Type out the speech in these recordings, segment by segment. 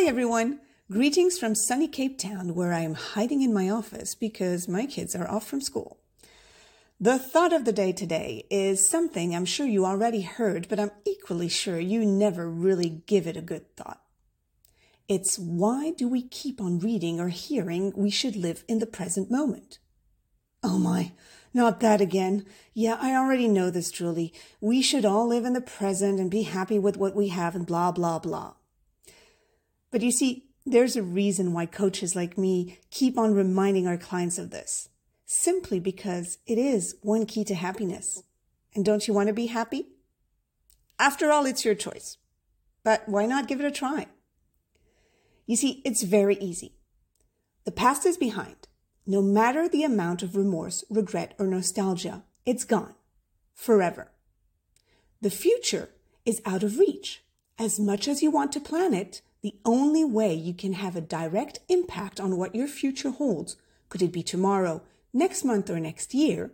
Hi, everyone. Greetings from sunny Cape Town, where I am hiding in my office because my kids are off from school. The thought of the day today is something I'm sure you already heard, but I'm equally sure you never really give it a good thought. It's why do we keep on reading or hearing we should live in the present moment? Oh my, not that again. Yeah, I already know this, Julie. We should all live in the present and be happy with what we have and blah, blah, blah. But you see, there's a reason why coaches like me keep on reminding our clients of this. Simply because it is one key to happiness. And don't you want to be happy? After all, it's your choice. But why not give it a try? You see, it's very easy. The past is behind. No matter the amount of remorse, regret, or nostalgia, it's gone. Forever. The future is out of reach. As much as you want to plan it, the only way you can have a direct impact on what your future holds, could it be tomorrow, next month, or next year,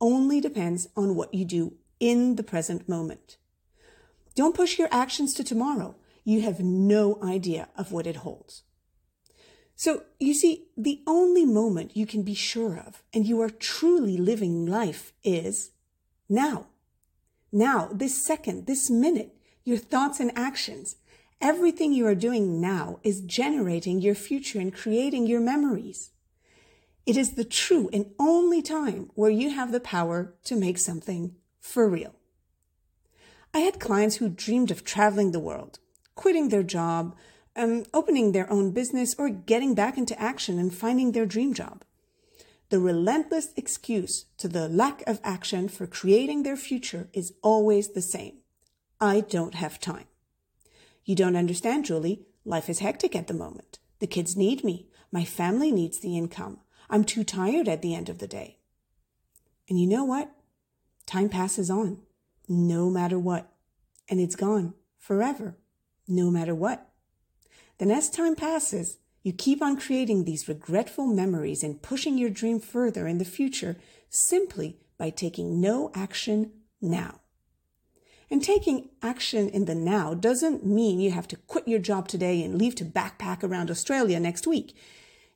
only depends on what you do in the present moment. Don't push your actions to tomorrow. You have no idea of what it holds. So you see, the only moment you can be sure of and you are truly living life is now. Now, this second, this minute, your thoughts and actions. Everything you are doing now is generating your future and creating your memories. It is the true and only time where you have the power to make something for real. I had clients who dreamed of traveling the world, quitting their job, um, opening their own business, or getting back into action and finding their dream job. The relentless excuse to the lack of action for creating their future is always the same. I don't have time. You don't understand, Julie. Life is hectic at the moment. The kids need me. My family needs the income. I'm too tired at the end of the day. And you know what? Time passes on, no matter what. And it's gone forever, no matter what. Then as time passes, you keep on creating these regretful memories and pushing your dream further in the future simply by taking no action now. And taking action in the now doesn't mean you have to quit your job today and leave to backpack around Australia next week.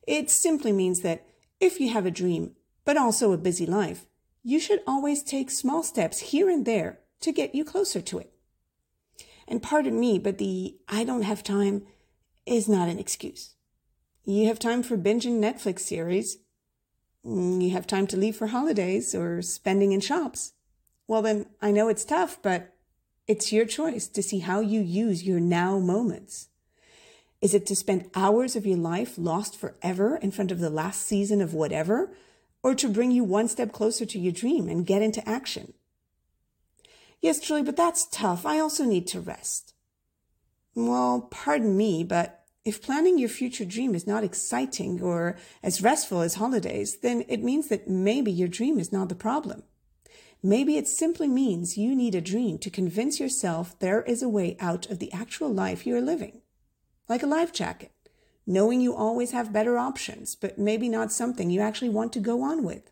It simply means that if you have a dream, but also a busy life, you should always take small steps here and there to get you closer to it. And pardon me, but the I don't have time is not an excuse. You have time for binging Netflix series. Mm, you have time to leave for holidays or spending in shops. Well, then I know it's tough, but it's your choice to see how you use your now moments. Is it to spend hours of your life lost forever in front of the last season of whatever, or to bring you one step closer to your dream and get into action? Yes, Julie, but that's tough. I also need to rest. Well, pardon me, but if planning your future dream is not exciting or as restful as holidays, then it means that maybe your dream is not the problem. Maybe it simply means you need a dream to convince yourself there is a way out of the actual life you are living. Like a life jacket, knowing you always have better options, but maybe not something you actually want to go on with.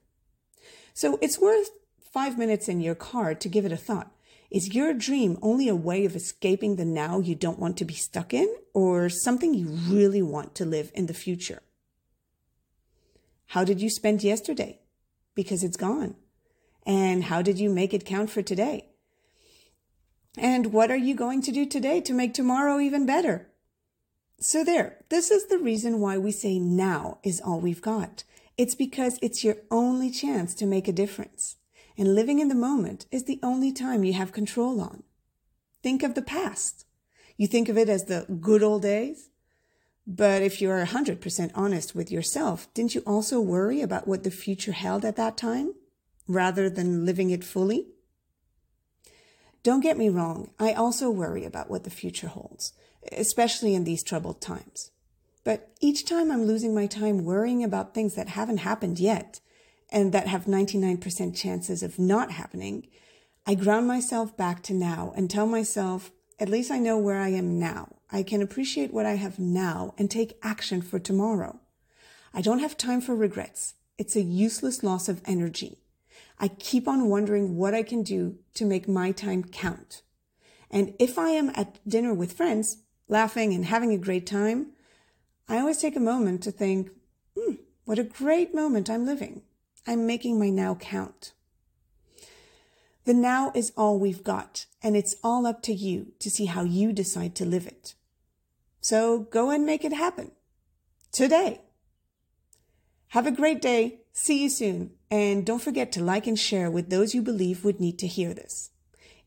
So it's worth five minutes in your car to give it a thought. Is your dream only a way of escaping the now you don't want to be stuck in, or something you really want to live in the future? How did you spend yesterday? Because it's gone. And how did you make it count for today? And what are you going to do today to make tomorrow even better? So there, this is the reason why we say now is all we've got. It's because it's your only chance to make a difference. And living in the moment is the only time you have control on. Think of the past. You think of it as the good old days? But if you're 100% honest with yourself, didn't you also worry about what the future held at that time? Rather than living it fully? Don't get me wrong, I also worry about what the future holds, especially in these troubled times. But each time I'm losing my time worrying about things that haven't happened yet and that have 99% chances of not happening, I ground myself back to now and tell myself, at least I know where I am now. I can appreciate what I have now and take action for tomorrow. I don't have time for regrets. It's a useless loss of energy. I keep on wondering what I can do to make my time count. And if I am at dinner with friends, laughing and having a great time, I always take a moment to think, hmm, what a great moment I'm living. I'm making my now count. The now is all we've got, and it's all up to you to see how you decide to live it. So go and make it happen. Today. Have a great day. See you soon. And don't forget to like and share with those you believe would need to hear this.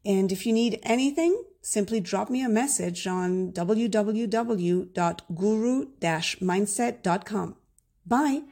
And if you need anything, simply drop me a message on www.guru-mindset.com. Bye.